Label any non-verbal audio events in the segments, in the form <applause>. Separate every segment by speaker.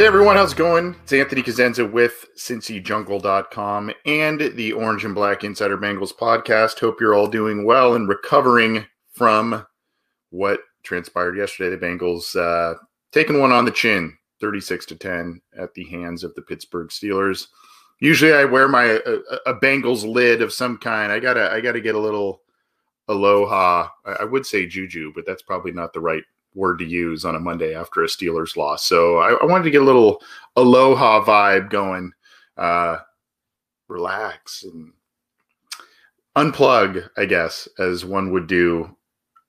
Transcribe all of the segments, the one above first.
Speaker 1: Hey everyone, how's it going? It's Anthony Cosenza with CincyJungle.com and the Orange and Black Insider Bengals podcast. Hope you're all doing well and recovering from what transpired yesterday. The Bengals uh, taking one on the chin, 36 to 10 at the hands of the Pittsburgh Steelers. Usually I wear my a, a Bengals lid of some kind. I gotta I gotta get a little aloha. I, I would say juju, but that's probably not the right word to use on a Monday after a Steelers loss. So I, I wanted to get a little aloha vibe going, uh, relax and unplug, I guess, as one would do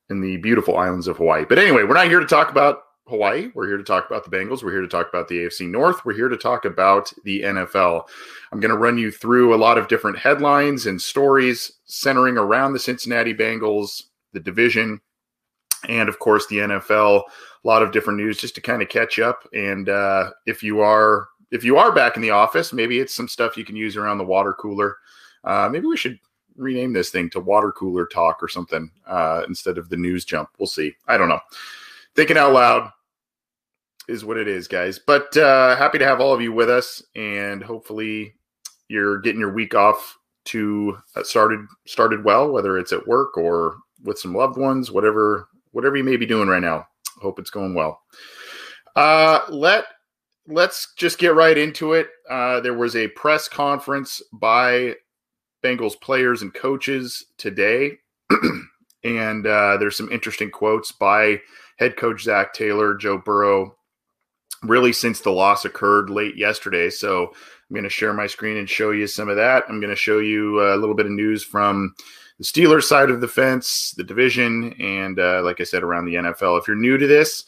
Speaker 1: in the beautiful islands of Hawaii. But anyway, we're not here to talk about Hawaii. We're here to talk about the Bengals. We're here to talk about the AFC North. We're here to talk about the NFL. I'm going to run you through a lot of different headlines and stories centering around the Cincinnati Bengals, the division, and of course the NFL. A lot of different news just to kind of catch up. And uh, if you are if you are back in the office, maybe it's some stuff you can use around the water cooler. Uh, maybe we should rename this thing to water cooler talk or something uh, instead of the news jump. We'll see. I don't know. Thinking out loud is what it is, guys. But uh, happy to have all of you with us, and hopefully you're getting your week off to uh, started started well, whether it's at work or with some loved ones, whatever whatever you may be doing right now. Hope it's going well. Uh, let let's just get right into it. Uh, there was a press conference by Bengals players and coaches today, <clears throat> and uh, there's some interesting quotes by head coach Zach Taylor, Joe Burrow, really since the loss occurred late yesterday. So I'm going to share my screen and show you some of that. I'm going to show you a little bit of news from the Steelers side of the fence, the division, and uh, like I said, around the NFL. If you're new to this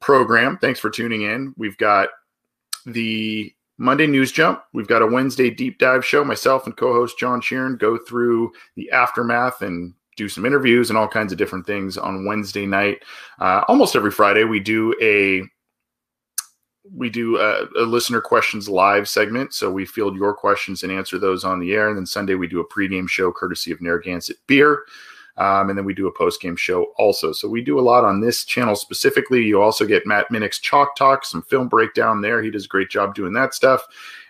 Speaker 1: program, thanks for tuning in. We've got the Monday News Jump. We've got a Wednesday deep dive show. Myself and co host John Sheeran go through the aftermath and do some interviews and all kinds of different things on Wednesday night. Uh, almost every Friday, we do a we do a, a, listener questions live segment. So we field your questions and answer those on the air. And then Sunday we do a pregame show courtesy of Narragansett Beer. Um, and then we do a postgame show also. So we do a lot on this channel specifically. You also get Matt Minich's Chalk Talk, some film breakdown there. He does a great job doing that stuff.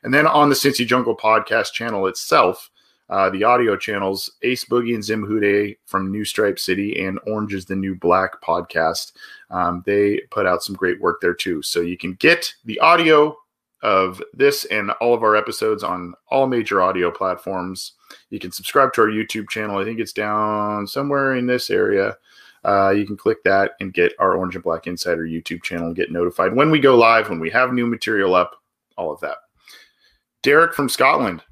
Speaker 1: And then on the Cincy Jungle podcast channel itself, uh, the audio channels Ace Boogie and Zim Hude from New Stripe City and Orange is the New Black podcast. Um, they put out some great work there too. So you can get the audio of this and all of our episodes on all major audio platforms. You can subscribe to our YouTube channel. I think it's down somewhere in this area. Uh, you can click that and get our Orange and Black Insider YouTube channel and get notified when we go live, when we have new material up, all of that. Derek from Scotland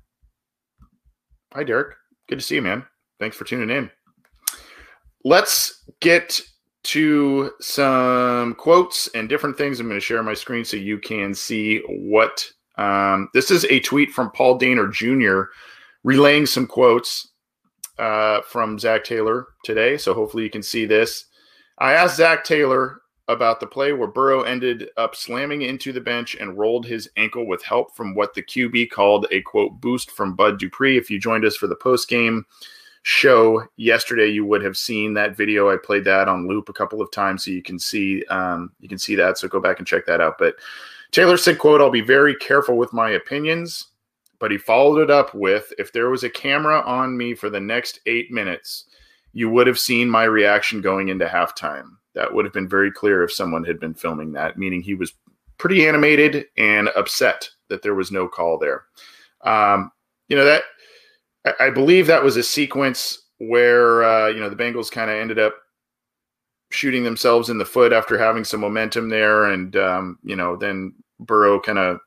Speaker 1: Hi, Derek. Good to see you, man. Thanks for tuning in. Let's get to some quotes and different things. I'm going to share my screen so you can see what um, this is a tweet from Paul Dehner Jr. relaying some quotes uh, from Zach Taylor today. So hopefully you can see this. I asked Zach Taylor about the play where Burrow ended up slamming into the bench and rolled his ankle with help from what the QB called a quote boost from Bud Dupree. If you joined us for the post game show yesterday, you would have seen that video. I played that on loop a couple of times, so you can see um, you can see that. So go back and check that out. But Taylor said, "quote I'll be very careful with my opinions." But he followed it up with, "If there was a camera on me for the next eight minutes, you would have seen my reaction going into halftime. That would have been very clear if someone had been filming that, meaning he was pretty animated and upset that there was no call there. Um, you know that I, believe that was a sequence where uh, you know the Bengals kind of ended up shooting themselves in the foot after having some momentum there, and um, you know then Burrow kind of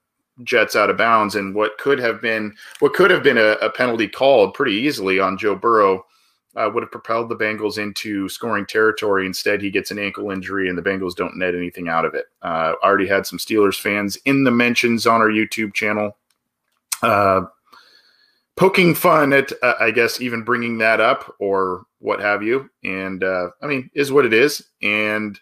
Speaker 1: jets out of bounds, and what could have been what could have been a, a penalty called pretty easily on Joe Burrow. Uh, would have propelled the Bengals into scoring territory. Instead, he gets an ankle injury, and the Bengals don't net anything out of it. Uh, already had some Steelers fans in the mentions on our YouTube channel uh, poking fun at, uh, I guess, even bringing that up or what have you. And uh, I mean, is what it is. And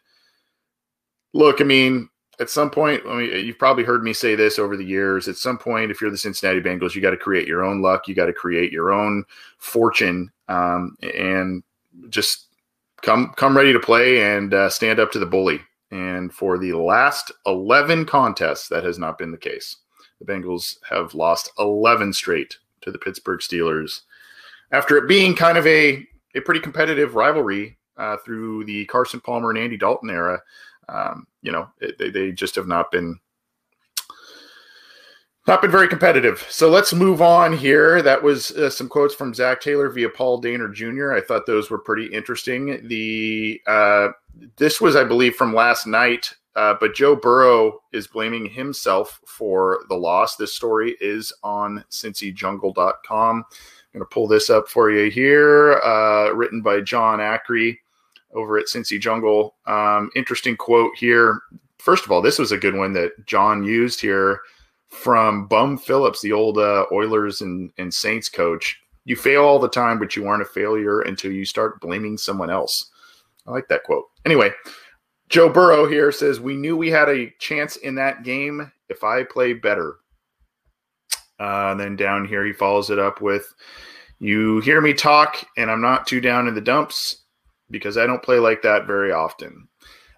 Speaker 1: look, I mean, at some point, I mean, you've probably heard me say this over the years. At some point, if you're the Cincinnati Bengals, you got to create your own luck. You got to create your own fortune, um, and just come come ready to play and uh, stand up to the bully. And for the last eleven contests, that has not been the case. The Bengals have lost 11 straight to the Pittsburgh Steelers after it being kind of a, a pretty competitive rivalry uh, through the Carson Palmer and Andy Dalton era. Um, you know, it, they, they just have not been not been very competitive. So let's move on here. That was uh, some quotes from Zach Taylor via Paul Dehner Jr. I thought those were pretty interesting. The uh, this was, I believe, from last night uh, but Joe Burrow is blaming himself for the loss. This story is on cincyjungle.com. I'm going to pull this up for you here, uh, written by John Ackree over at Cincy Jungle. Um, interesting quote here. First of all, this was a good one that John used here from Bum Phillips, the old uh, Oilers and, and Saints coach. You fail all the time, but you aren't a failure until you start blaming someone else. I like that quote. Anyway, Joe Burrow here says, We knew we had a chance in that game if I play better. Uh, and then down here, he follows it up with, You hear me talk, and I'm not too down in the dumps because I don't play like that very often.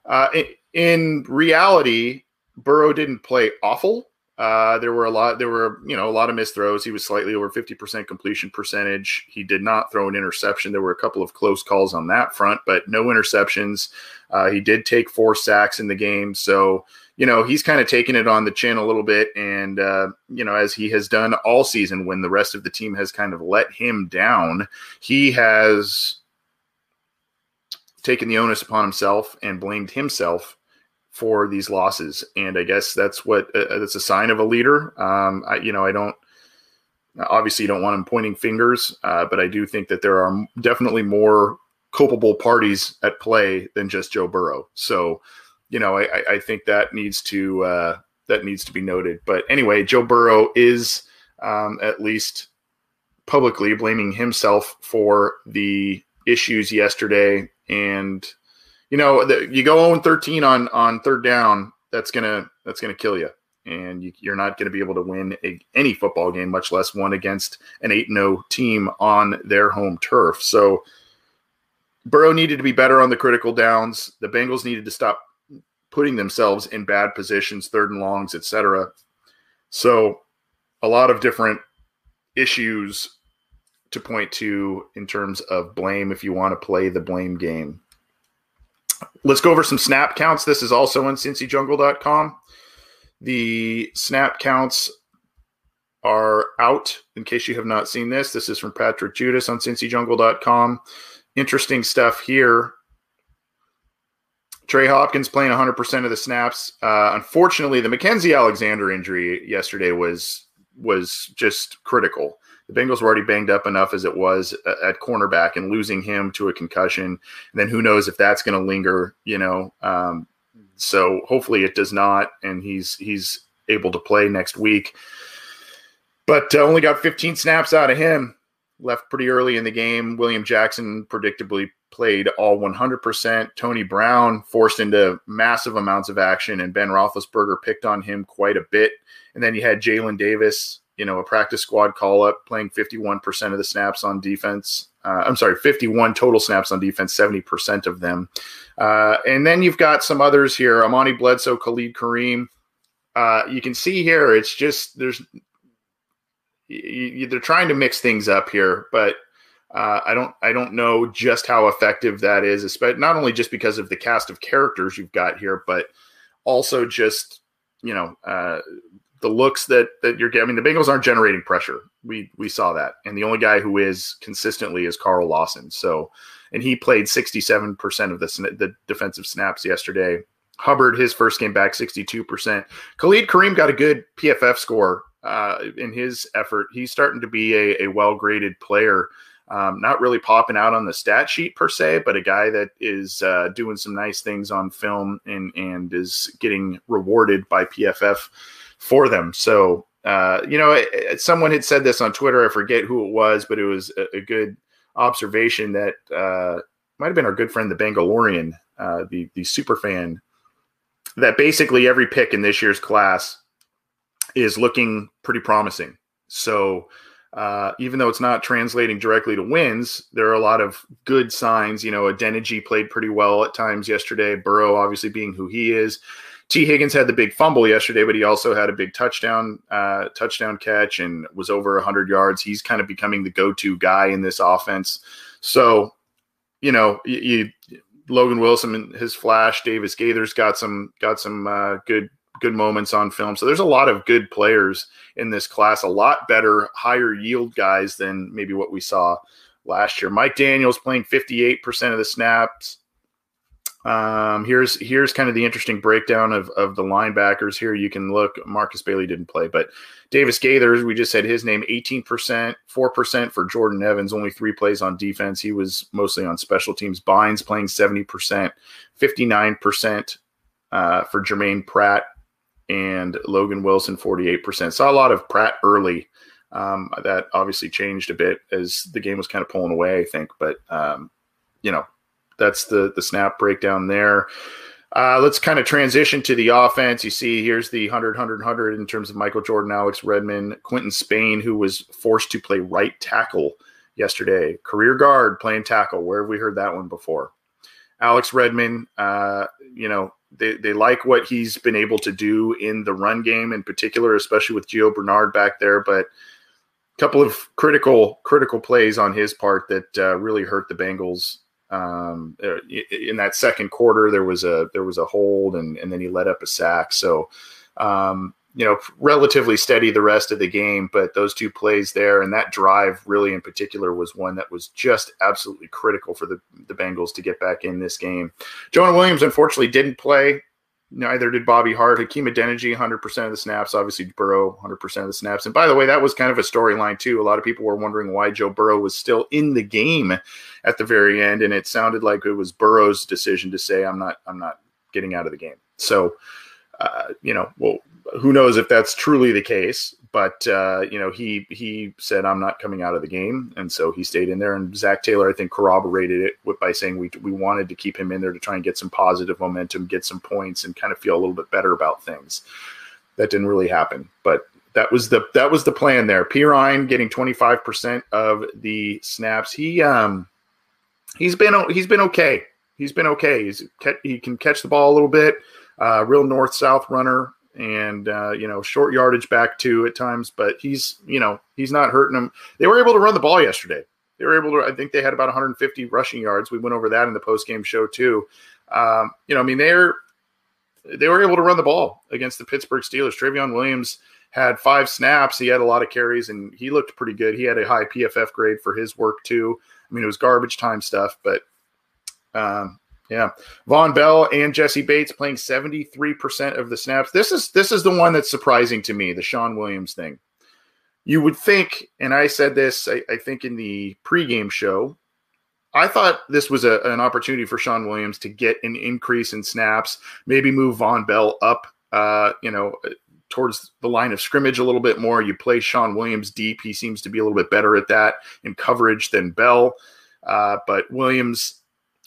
Speaker 1: Uh, in, in reality, Burrow didn't play awful. Uh, there were a lot. There were you know a lot of missed throws. He was slightly over fifty percent completion percentage. He did not throw an interception. There were a couple of close calls on that front, but no interceptions. Uh, he did take four sacks in the game, so you know he's kind of taking it on the chin a little bit. And uh, you know as he has done all season, when the rest of the team has kind of let him down, he has taken the onus upon himself and blamed himself for these losses, and I guess that's what uh, that's a sign of a leader. Um, I, you know, I don't obviously you don't want him pointing fingers, uh, but I do think that there are definitely more culpable parties at play than just Joe Burrow. So, you know, I, I think that needs to uh, that needs to be noted. But anyway, Joe Burrow is um, at least publicly blaming himself for the issues yesterday and you know, the, you go 0 13 on on third down, that's gonna that's gonna kill you, and you, are not to be able to win a, any football game, much less one against an 8 0 team on their home turf. So Burrow needed to be better on the critical downs. The Bengals needed to stop putting themselves in bad positions, third and longs, etc. So a lot of different issues to point to in terms of blame if you want to play the blame game. Let's go over some snap counts. This is also on cincyjungle.com. The snap counts are out in case you have not seen this. This is from Patrick Judis on cincyjungle.com. Interesting stuff here. Trey Hopkins playing 100% of the snaps. Uh, unfortunately, the Mackensie Alexander injury yesterday was was just critical the Bengals were already banged up enough as it was at cornerback, and losing him to a concussion, and then who knows if that's going to linger, you know. Um, so hopefully it does not, and he's he's able to play next week. But uh, only got 15 snaps out of him. Left pretty early in the game. William Jackson predictably played all 100%. Tony Brown forced into massive amounts of action, and Ben Roethlisberger picked on him quite a bit. And then you had Jalen Davis you know, a practice squad call up, playing 51% of the snaps on defense. Uh, I'm sorry, 51 total snaps on defense, 70% of them. Uh, and then you've got some others here: Amani Bledsoe, Khalid Kareem. Uh, you can see here, it's just there's you, you, they're trying to mix things up here, but uh, I don't I don't know just how effective that is, especially not only just because of the cast of characters you've got here, but also just you know uh, the looks that that you're getting. I mean, the Bengals aren't generating pressure. We we saw that, and the only guy who is consistently is Carl Lawson. So, and he played 67 percent of the the defensive snaps yesterday. Hubbard, his first game back, 62 percent. Khalid Kareem got a good PFF score uh, in his effort. He's starting to be a, a well graded player. Um, not really popping out on the stat sheet per se, but a guy that is uh, doing some nice things on film and and is getting rewarded by PFF for them. So, uh, you know, someone had said this on Twitter. I forget who it was, but it was a, a good observation that uh, might have been our good friend, the Bangalorean, uh, the the super fan, that basically every pick in this year's class is looking pretty promising. So. Uh, even though it's not translating directly to wins, there are a lot of good signs. You know, Adeniji played pretty well at times yesterday. Burrow, obviously being who he is, Tee Higgins had the big fumble yesterday, but he also had a big touchdown uh, touchdown catch and was over 100 yards. He's kind of becoming the go-to guy in this offense. So, you know, you, you Logan Wilson and his flash, Davis Gaither's got some got some uh, good good moments on film. So there's a lot of good players in this class, a lot better, higher yield guys than maybe what we saw last year. Mike Daniels playing 58% of the snaps. Um, here's here's kind of the interesting breakdown of, of the linebackers. Here you can look. Markus Bailey didn't play, but Davis Gaither, we just said his name, 18%, 4% for Jordan Evans, only three plays on defense. He was mostly on special teams. Bynes playing 70%, 59% uh, for Jermaine Pratt, and Logan Wilson, 48%. Saw a lot of Pratt early. Um, that obviously changed a bit as the game was kind of pulling away, I think. But, um, you know, that's the the snap breakdown there. Uh, let's kind of transition to the offense. You see, here's the 100, 100, 100 in terms of Michael Jordan, Alex Redmond, Quinton Spain, who was forced to play right tackle yesterday, career guard playing tackle. Where have we heard that one before? Alex Redmond, uh, you know, they, they like what he's been able to do in the run game in particular, especially with Gio Bernard back there. But a couple of critical critical plays on his part that uh, really hurt the Bengals um, uh, in that second quarter, there was a there was a hold, and and then he let up a sack. So, um, you know, relatively steady the rest of the game. But those two plays there and that drive, really in particular, was one that was just absolutely critical for the the Bengals to get back in this game. Jonah Williams unfortunately didn't play. Neither did Bobby Hart. Hakeem Adeniji, 100% of the snaps. Obviously, Burrow, 100% of the snaps. And by the way, that was kind of a storyline, too. A lot of people were wondering why Joe Burrow was still in the game at the very end. And it sounded like it was Burrow's decision to say, I'm not, I'm not getting out of the game. So, uh, you know, well, who knows if that's truly the case? but uh, you know he he said I'm not coming out of the game, and so he stayed in there. And Zach Taylor, I think, corroborated it by saying we we wanted to keep him in there to try and get some positive momentum, get some points, and kind of feel a little bit better about things. That didn't really happen, but that was the that was the plan there. Perine getting 25 percent of the snaps. He um he's been he's been okay. He's been okay. He's he can catch the ball a little bit. Uh, real north south runner and uh, you know short yardage back too at times, but he's you know he's not hurting them. They were able to run the ball yesterday. They were able to. I think they had about 150 rushing yards. We went over that in the post game show too. Um, you know, I mean they're they were able to run the ball against the Pittsburgh Steelers. Trayveon Williams had five snaps. He had a lot of carries and he looked pretty good. He had a high PFF grade for his work too. I mean, it was garbage time stuff, but um, yeah, Vonn Bell and Jessie Bates playing seventy three percent of the snaps. This is this is the one that's surprising to me. The Shawn Williams thing. You would think, and I said this, I, I think in the pregame show, I thought this was a, an opportunity for Shawn Williams to get an increase in snaps, maybe move Vonn Bell up, uh, you know, towards the line of scrimmage a little bit more. You play Shawn Williams deep; he seems to be a little bit better at that in coverage than Bell. Uh, but Williams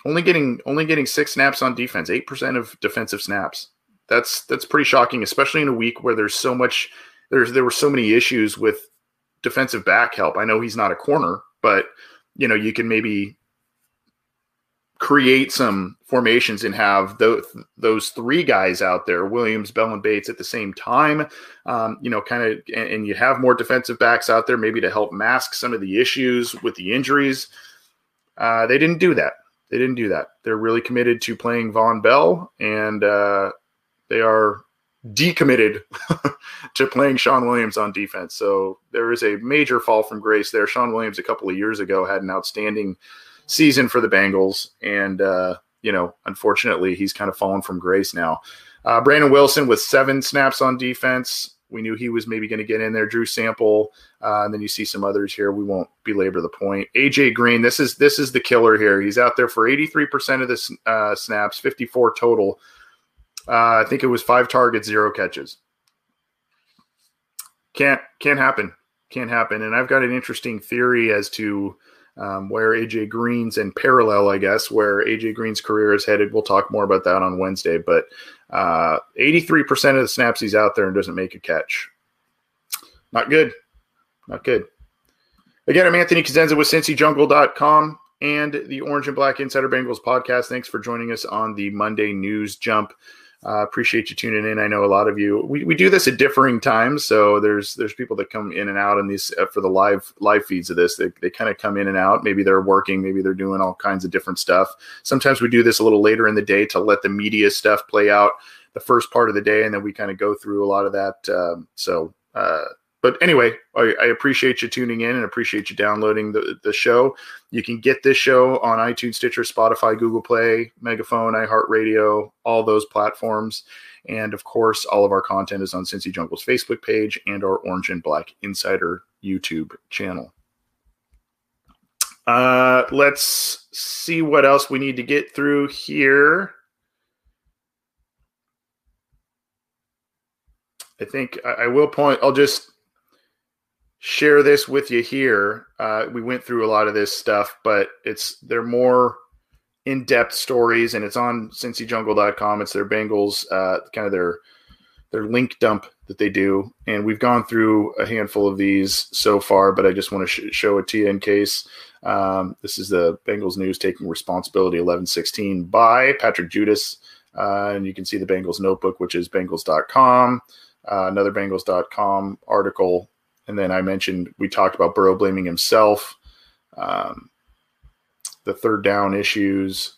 Speaker 1: only getting only getting six snaps on defense, eight percent of defensive snaps. That's that's pretty shocking, especially in a week where there's so much there's there were so many issues with defensive back help. I know he's not a corner, but you know, you can maybe create some formations and have those those three guys out there, Williams, Bell, and Bates at the same time. Um, you know, kind of, and, and, you have more defensive backs out there maybe to help mask some of the issues with the injuries. Uh, they didn't do that. They didn't do that. They're really committed to playing Vonn Bell, and uh, they are decommitted <laughs> to playing Shawn Williams on defense. So there is a major fall from grace there. Shawn Williams a couple of years ago had an outstanding season for the Bengals, and uh, you know, unfortunately, he's kind of fallen from grace now. Uh, Brandon Wilson with seven snaps on defense. We knew he was maybe going to get in there. Drew Sample, uh, and then you see some others here. We won't belabor the point. AJ Green, this is this is the killer here. He's out there for 83% of the uh, snaps, 54 total. Uh, I think it was five targets, zero catches. Can't can't happen. Can't happen. And I've got an interesting theory as to um, where AJ Green's in parallel, I guess, where AJ Green's career is headed. We'll talk more about that on Wednesday. But uh, 83% of the snaps he's out there and doesn't make a catch. Not good. Not good. Again, I'm Anthony Cosenza with CincyJungle.com and the Orange and Black Insider Bengals podcast. Thanks for joining us on the Monday News Jump. Uh, appreciate you tuning in. I know a lot of you. We, we do this at differing times, so there's there's people that come in and out in these uh, for the live live feeds of this. They they kind of come in and out. Maybe they're working, maybe they're doing all kinds of different stuff. Sometimes we do this a little later in the day to let the media stuff play out the first part of the day, and then we kind of go through a lot of that. Um, so uh, but anyway, I, I, appreciate you tuning in and appreciate you downloading the, the show. You can get this show on iTunes, Stitcher, Spotify, Google Play, Megaphone, iHeartRadio, all those platforms. And of course, all of our content is on Cincy Jungle's Facebook page and our Orange and Black Insider YouTube channel. Uh, let's see what else we need to get through here. I think I, I will point. I'll just share this with you here. Uh, we went through a lot of this stuff, but it's they're more in-depth stories, and it's on CincyJungle.com. It's their Bengals, uh, kind of their their link dump that they do, and we've gone through a handful of these so far. But I just want to sh- show it to you in case. Um, this is the Bengals news taking responsibility 1116 by Patrick Judis. Uh, and you can see the Bengals notebook, which is Bengals.com. Uh, another Bengals.com article and then I mentioned we talked about Burrow blaming himself, um, the third down issues.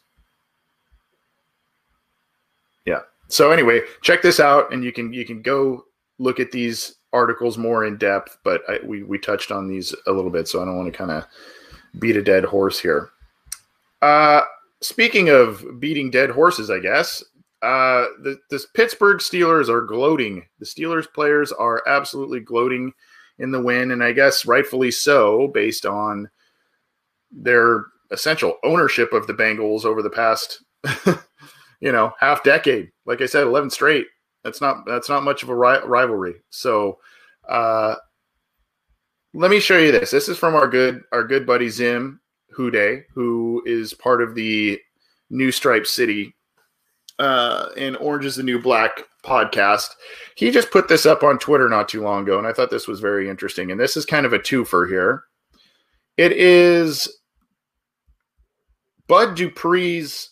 Speaker 1: Yeah. So anyway, check this out, and you can you can go look at these articles more in depth. But I, we we touched on these a little bit, so I don't want to kind of beat a dead horse here. Uh, speaking of beating dead horses, I guess uh, the, the Pittsburgh Steelers are gloating. The Steelers players are absolutely gloating in the win, and I guess rightfully so, based on their essential ownership of the Bengals over the past, <laughs> you know, half decade. Like I said, eleven straight. That's not that's not much of a ri- rivalry. So, uh, let me show you this. This is from our good our good buddy Zim Hude, who is part of the New Stripe City uh, and Orange is the New Black podcast. He just put this up on Twitter not too long ago, and I thought this was very interesting. And this is kind of a twofer here. It is Bud Dupree's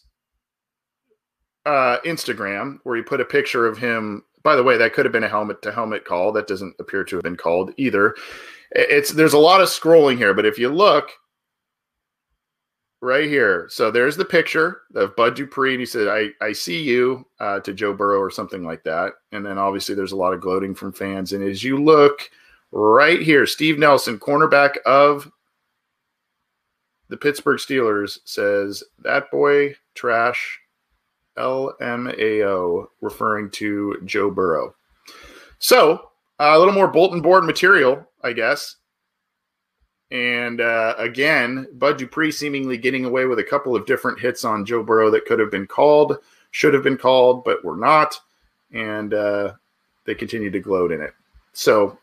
Speaker 1: uh, Instagram, where he put a picture of him. By the way, that could have been a helmet to helmet call. That doesn't appear to have been called either. It's there's a lot of scrolling here, but if you look, right here. So there's the picture of Bud Dupree, and he said, "I I see you" uh, to Joe Burrow or something like that. And then obviously there's a lot of gloating from fans. And as you look right here, Steve Nelson, cornerback of the Pittsburgh Steelers, says that boy trash. LMAO, referring to Joe Burrow. So uh, a little more bulletin board material, I guess. And uh, again, Bud Dupree seemingly getting away with a couple of different hits on Joe Burrow that could have been called, should have been called, but were not. And uh, they continue to gloat in it. So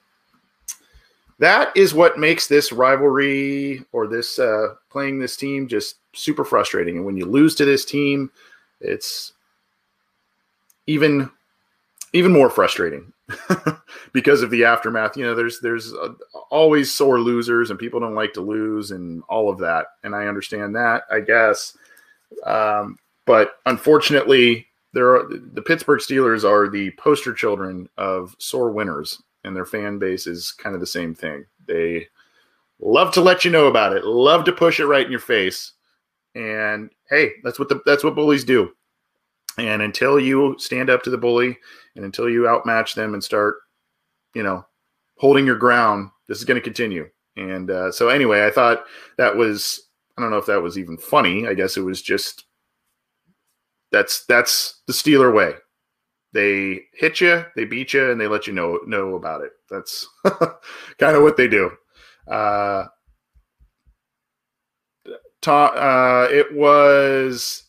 Speaker 1: that is what makes this rivalry or this uh, playing this team just super frustrating. And when you lose to this team, it's even even more frustrating <laughs> because of the aftermath. You know, there's there's uh, always sore losers, and people don't like to lose, and all of that. And I understand that, I guess. Um, but unfortunately, there are the Pittsburgh Steelers are the poster children of sore winners, and their fan base is kind of the same thing. They love to let you know about it, love to push it right in your face, and hey, that's what the that's what bullies do. And until you stand up to the bully and until you outmatch them and start, you know, holding your ground, this is going to continue. And uh, so, anyway, I thought that was, I don't know if that was even funny. I guess it was just, that's, that's the Steeler way. They hit you, they beat you, and they let you know, know about it. That's <laughs> kind of what they do. Uh, ta- uh, it was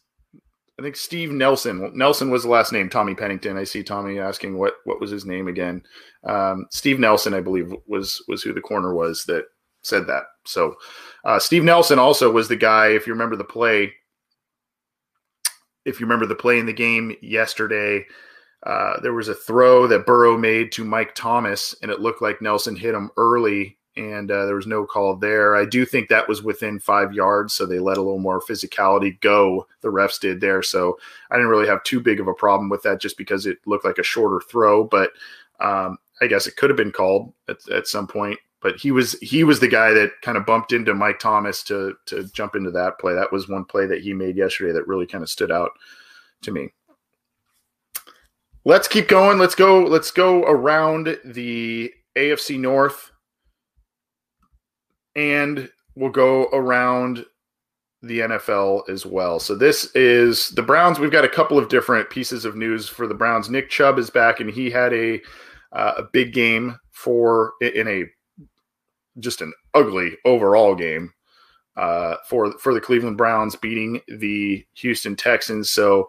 Speaker 1: I think Steve Nelson. Nelson was the last name. Tommy Pennington. I see Tommy asking what what was his name again. Um, Steve Nelson, I believe, was was who the corner was that said that. So uh, Steve Nelson also was the guy. If you remember the play, if you remember the play in the game yesterday, uh, there was a throw that Burrow made to Mike Thomas, and it looked like Nelson hit him early and uh, there was no call there. I do think that was within five yards, so they let a little more physicality go. The refs did there, so I didn't really have too big of a problem with that, just because it looked like a shorter throw. But um, I guess it could have been called at, at some point. But he was he was the guy that kind of bumped into Mike Thomas to to jump into that play. That was one play that he made yesterday that really kind of stood out to me. Let's keep going. Let's go. Let's go around the AFC North and we'll go around the NFL as well. So this is the Browns. We've got a couple of different pieces of news for the Browns. Nick Chubb is back, and he had a uh, a big game for in a just an ugly overall game uh, for for the Cleveland Browns beating the Houston Texans. So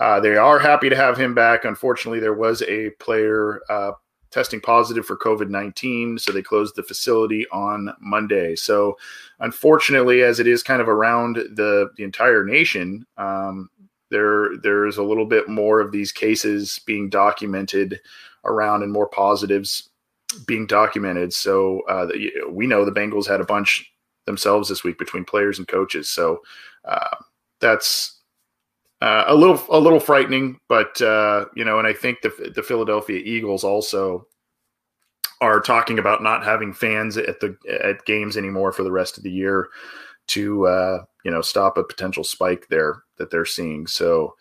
Speaker 1: uh, they are happy to have him back. Unfortunately, there was a player uh, testing positive for COVID 19. So they closed the facility on Monday. So, unfortunately, as it is kind of around the, the entire nation, um, there there's a little bit more of these cases being documented around and more positives being documented. So uh, we know the Bengals had a bunch themselves this week between players and coaches. So uh, that's uh, a little a little frightening, but uh, you know, and I think the the Philadelphia Eagles also are talking about not having fans at the at games anymore for the rest of the year to uh, you know stop a potential spike there that they're seeing. So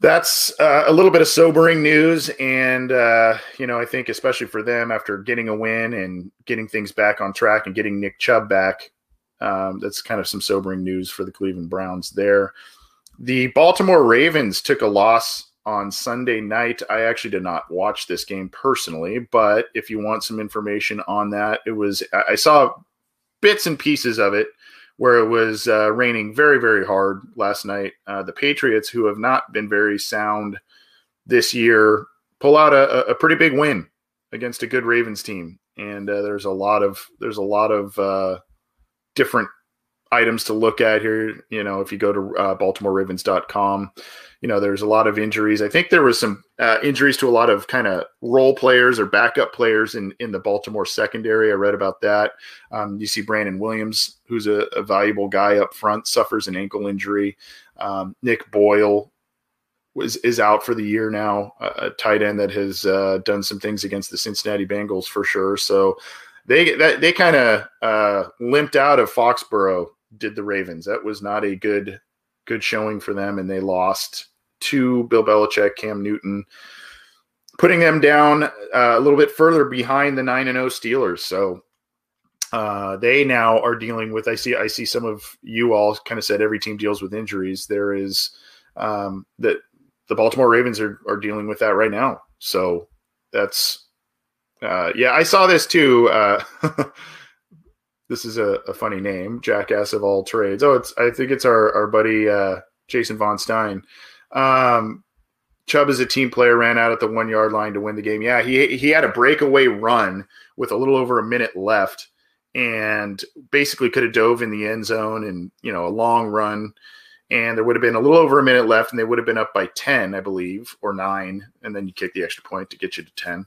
Speaker 1: that's uh, a little bit of sobering news, and uh, you know I think especially for them after getting a win and getting things back on track and getting Nick Chubb back, um, that's kind of some sobering news for the Cleveland Browns there. The Baltimore Ravens took a loss on Sunday night. I actually did not watch this game personally, but if you want some information on that, it was I saw bits and pieces of it where it was uh, raining very very hard last night. Uh, the Patriots, who have not been very sound this year, pull out a, a pretty big win against a good Ravens team, and uh, there's a lot of there's a lot of uh, different items to look at here. You know, if you go to uh, BaltimoreRavens.com, you know, there's a lot of injuries. I think there was some uh, injuries to a lot of kind of role players or backup players in, in the Baltimore secondary. I read about that. Um, you see Brandon Williams, who's a, a, valuable guy up front, suffers an ankle injury. Um, Nick Boyle was is out for the year now, a tight end that has uh, done some things against the Cincinnati Bengals for sure. So they that, they kind of uh, limped out of Foxborough did the Ravens. That was not a good good showing for them, and they lost to Bill Belichick, Cam Newton, putting them down uh, a little bit further behind the nine and zero oh Steelers. So uh, they now are dealing with. I see. I see some of you all kind of said every team deals with injuries. There is um, that the Baltimore Ravens are are dealing with that right now. So that's uh, yeah. I saw this too. <laughs> This is a, a, funny name, jackass of all trades. Oh, it's I think it's our our buddy uh, Jason Von Stein. Um, Chubb is a team player, ran out at the one yard line to win the game. Yeah, he he had a breakaway run with a little over a minute left, and basically could have dove in the end zone and you know a long run, and there would have been a little over a minute left, and they would have been up by 10, I believe, or nine, and then you kick the extra point to get you to 10.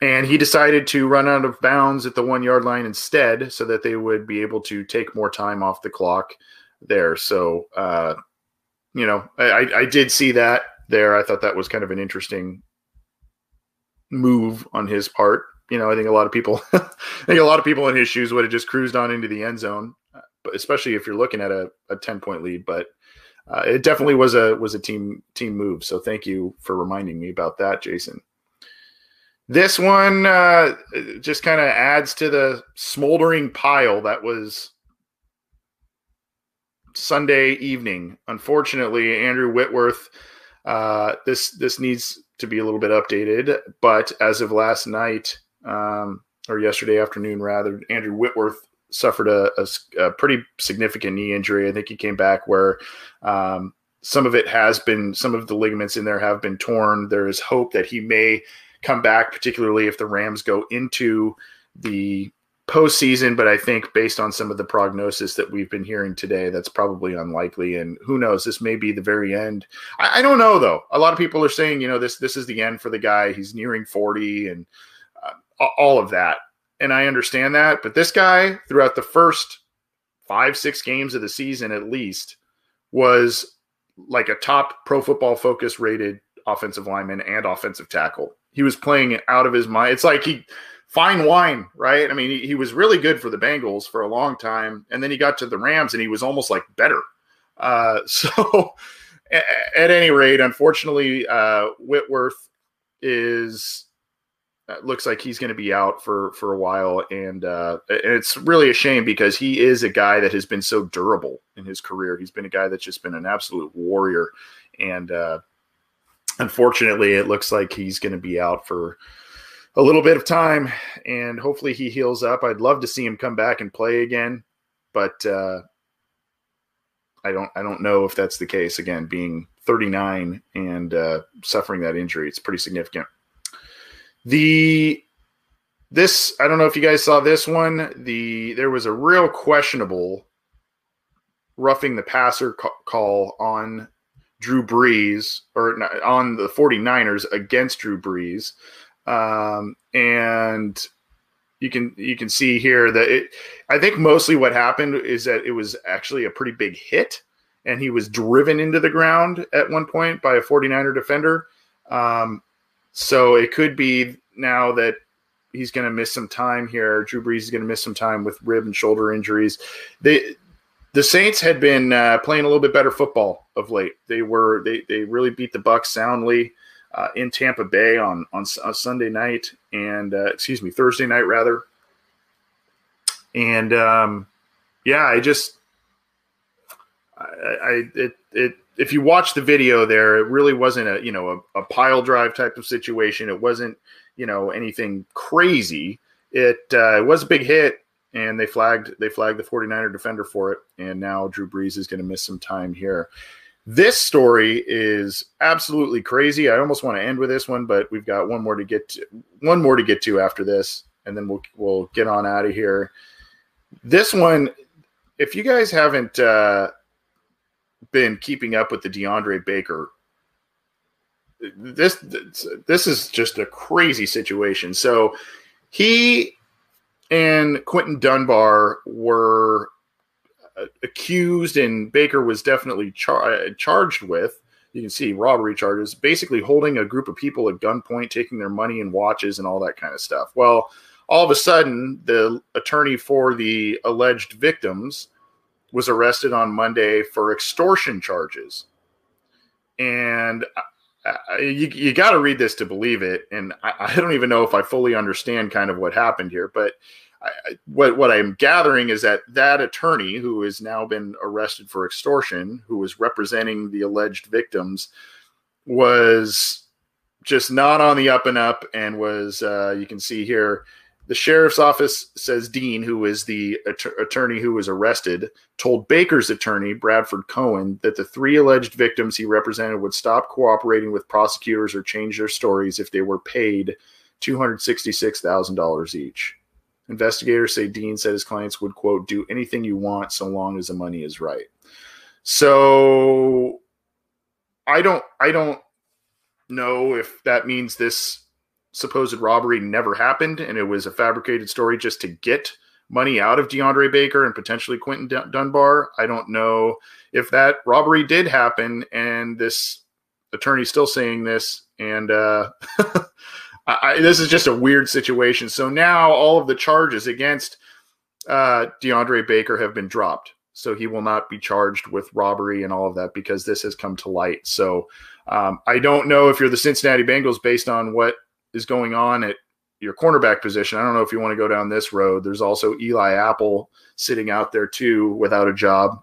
Speaker 1: And he decided to run out of bounds at the one yard line instead so that they would be able to take more time off the clock there. So, uh, you know, I, I did see that there. I thought that was kind of an interesting move on his part. You know, I think a lot of people, <laughs> I think a lot of people in his shoes would have just cruised on into the end zone, but especially if you're looking at a, a 10 point lead, but uh, it definitely was a, was a team, team move. So thank you for reminding me about that, Jason. This one uh, just kind of adds to the smoldering pile that was Sunday evening. Unfortunately, Andrew Whitworth, uh, this this needs to be a little bit updated. But as of last night um, or yesterday afternoon, rather, Andrew Whitworth suffered a, a, a, pretty significant knee injury. I think he came back where um, some of it has been, some of the ligaments in there have been torn. There is hope that he may come back, particularly if the Rams go into the postseason. But I think based on some of the prognosis that we've been hearing today, that's probably unlikely. And who knows? This may be the very end. I, I don't know though. A lot of people are saying, you know, this this is the end for the guy. He's nearing forty and uh, all of that. And I understand that. But this guy, throughout the first five six games of the season at least, was like a top Pro Football Focus rated offensive lineman and offensive tackle he was playing out of his mind. It's like he fine wine, right? I mean, he, he, was really good for the Bengals for a long time, and then he got to the Rams, and he was almost like better. Uh, <laughs> so, at, any rate, unfortunately, uh, Whitworth is uh, looks like he's going to be out for for a while, and uh, it's really a shame because he is a guy that has been so durable in his career. He's been a guy that's just been an absolute warrior, and uh, unfortunately, it looks like he's going to be out for a little bit of time, and hopefully he heals up. I'd love to see him come back and play again, but uh, I don't. I don't know if that's the case. Again, being 39 and uh, suffering that injury, it's pretty significant. The this I don't know if you guys saw this one. The there was a real questionable roughing the passer call on Drew Brees or on the 49ers against Drew Brees. Um, and you can you can see here that it, I think mostly what happened is that it was actually a pretty big hit and he was driven into the ground at one point by a 49er defender. Um, so it could be now that he's going to miss some time here. Drew Brees is going to miss some time with rib and shoulder injuries. They the Saints had been uh, playing a little bit better football of late. They were they they really beat the Bucs soundly uh, in Tampa Bay on on, on Sunday night and uh, excuse me Thursday night rather. And um, yeah, I just I, I it it if you watch the video there, it really wasn't a you know a, a pile drive type of situation. It wasn't you know anything crazy. It uh, it was a big hit and they flagged they flagged the 49er defender for it and now Drew Brees is going to miss some time here. This story is absolutely crazy. I almost want to end with this one, but we've got one more to get to, one more to get to after this and then we'll we'll get on out of here. This one if you guys haven't uh, been keeping up with the DeAndre Baker this this is just a crazy situation. So he and Quinton Dunbar were uh, accused, and Baker was definitely char- uh, charged with. You can see robbery charges, basically holding a group of people at gunpoint, taking their money and watches and all that kind of stuff. Well, all of a sudden, the attorney for the alleged victims was arrested on Monday for extortion charges. And you, you got to read this to believe it. And I, I, don't even know if I fully understand kind of what happened here, but I, what what I'm gathering is that that attorney who has now been arrested for extortion, who was representing the alleged victims, was just not on the up and up, and was uh, you can see here the sheriff's office says Dean, who is the att- attorney who was arrested, told Baker's attorney, Bradford Cohen, that the three alleged victims he represented would stop cooperating with prosecutors or change their stories if they were paid $266,000 each. Investigators say Dean said his clients would, quote, do anything you want so long as the money is right. So I don't I don't know if that means this supposed robbery never happened and it was a fabricated story just to get money out of DeAndre Baker and potentially Quinton Dunbar. I don't know if that robbery did happen and this attorney's still saying this and uh <laughs> I, this is just a weird situation. So now all of the charges against uh, DeAndre Baker have been dropped. So he will not be charged with robbery and all of that because this has come to light. So um, I don't know if you're the Cincinnati Bengals based on what is going on at your cornerback position. I don't know if you want to go down this road. There's also Eli Apple sitting out there too without a job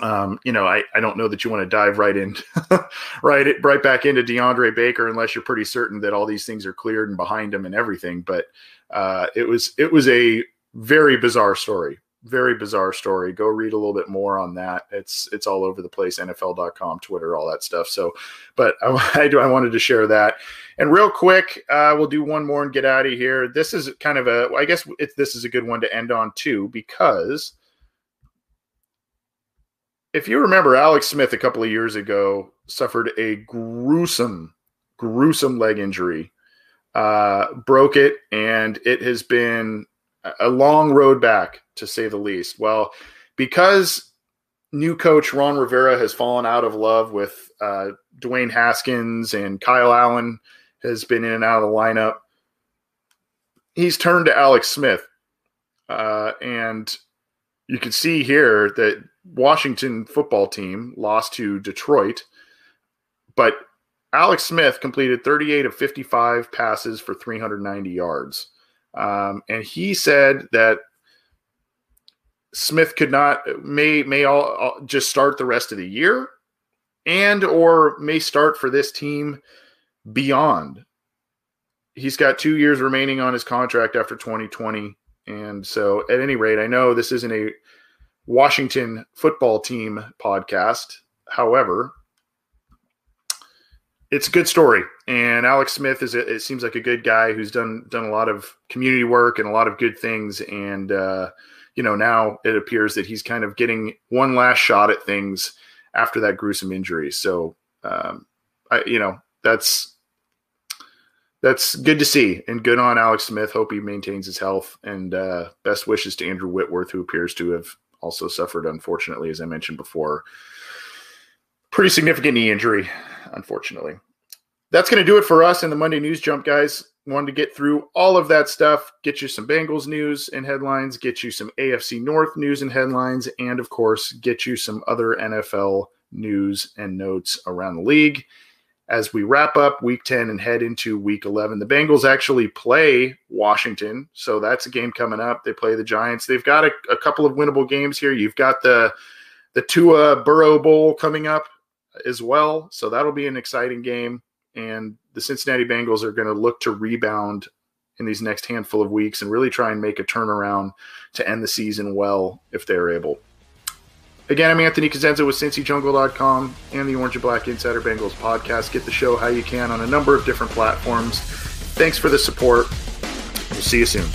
Speaker 1: um, you know, I, I don't know that you want to dive right in, <laughs> right, right back into DeAndre Baker unless you're pretty certain that all these things are cleared and behind him and everything. But uh, it was it was a very bizarre story, very bizarre story. Go read a little bit more on that. It's it's all over the place, NFL.com, Twitter, all that stuff. So, but I, <laughs> I do I wanted to share that. And real quick, uh, we'll do one more and get out of here. This is kind of a, I guess this is a good one to end on too because if you remember, Alex Smith a couple of years ago suffered a gruesome, gruesome leg injury, uh, broke it, and it has been a long road back to say the least. Well, because new coach Ron Rivera has fallen out of love with uh, Dwayne Haskins and Kyle Allen has been in and out of the lineup. He's turned to Alex Smith, uh, and you can see here that Washington football team lost to Detroit, but Alex Smith completed 38 of 55 passes for 390 yards. Um, and he said that Smith could not may may all, all, just start the rest of the year and or may start for this team beyond. He's got 2 years remaining on his contract after 2020 and so at any rate I know this isn't a Washington football team podcast. However, it's a good story, and Alex Smith is a, it seems like a good guy who's done done a lot of community work and a lot of good things, and uh, you know now it appears that he's kind of getting one last shot at things after that gruesome injury. So, um, I you know that's that's good to see and good on Alex Smith. Hope he maintains his health and uh, best wishes to Andrew Whitworth, who appears to have also suffered, unfortunately, as I mentioned before, pretty significant knee injury, unfortunately. That's going to do it for us in the Monday News Jump, guys. Wanted to get through all of that stuff, get you some Bengals news and headlines, get you some AFC North news and headlines, and of course, get you some other NFL news and notes around the league as we wrap up week 10 and head into week 11. The Bengals actually play Washington. So that's a game coming up. They play the Giants. They've got a, a couple of winnable games here. You've got the the Tua Burrow Bowl coming up as well. So that'll be an exciting game. And the Cincinnati Bengals are going to look to rebound in these next handful of weeks and really try and make a turnaround to end the season well if they're able. Again, I'm Anthony Cosenza with CincyJungle.com and the Orange and Black Insider Bengals podcast. Get the show how you can on a number of different platforms. Thanks for the support. We'll see you soon.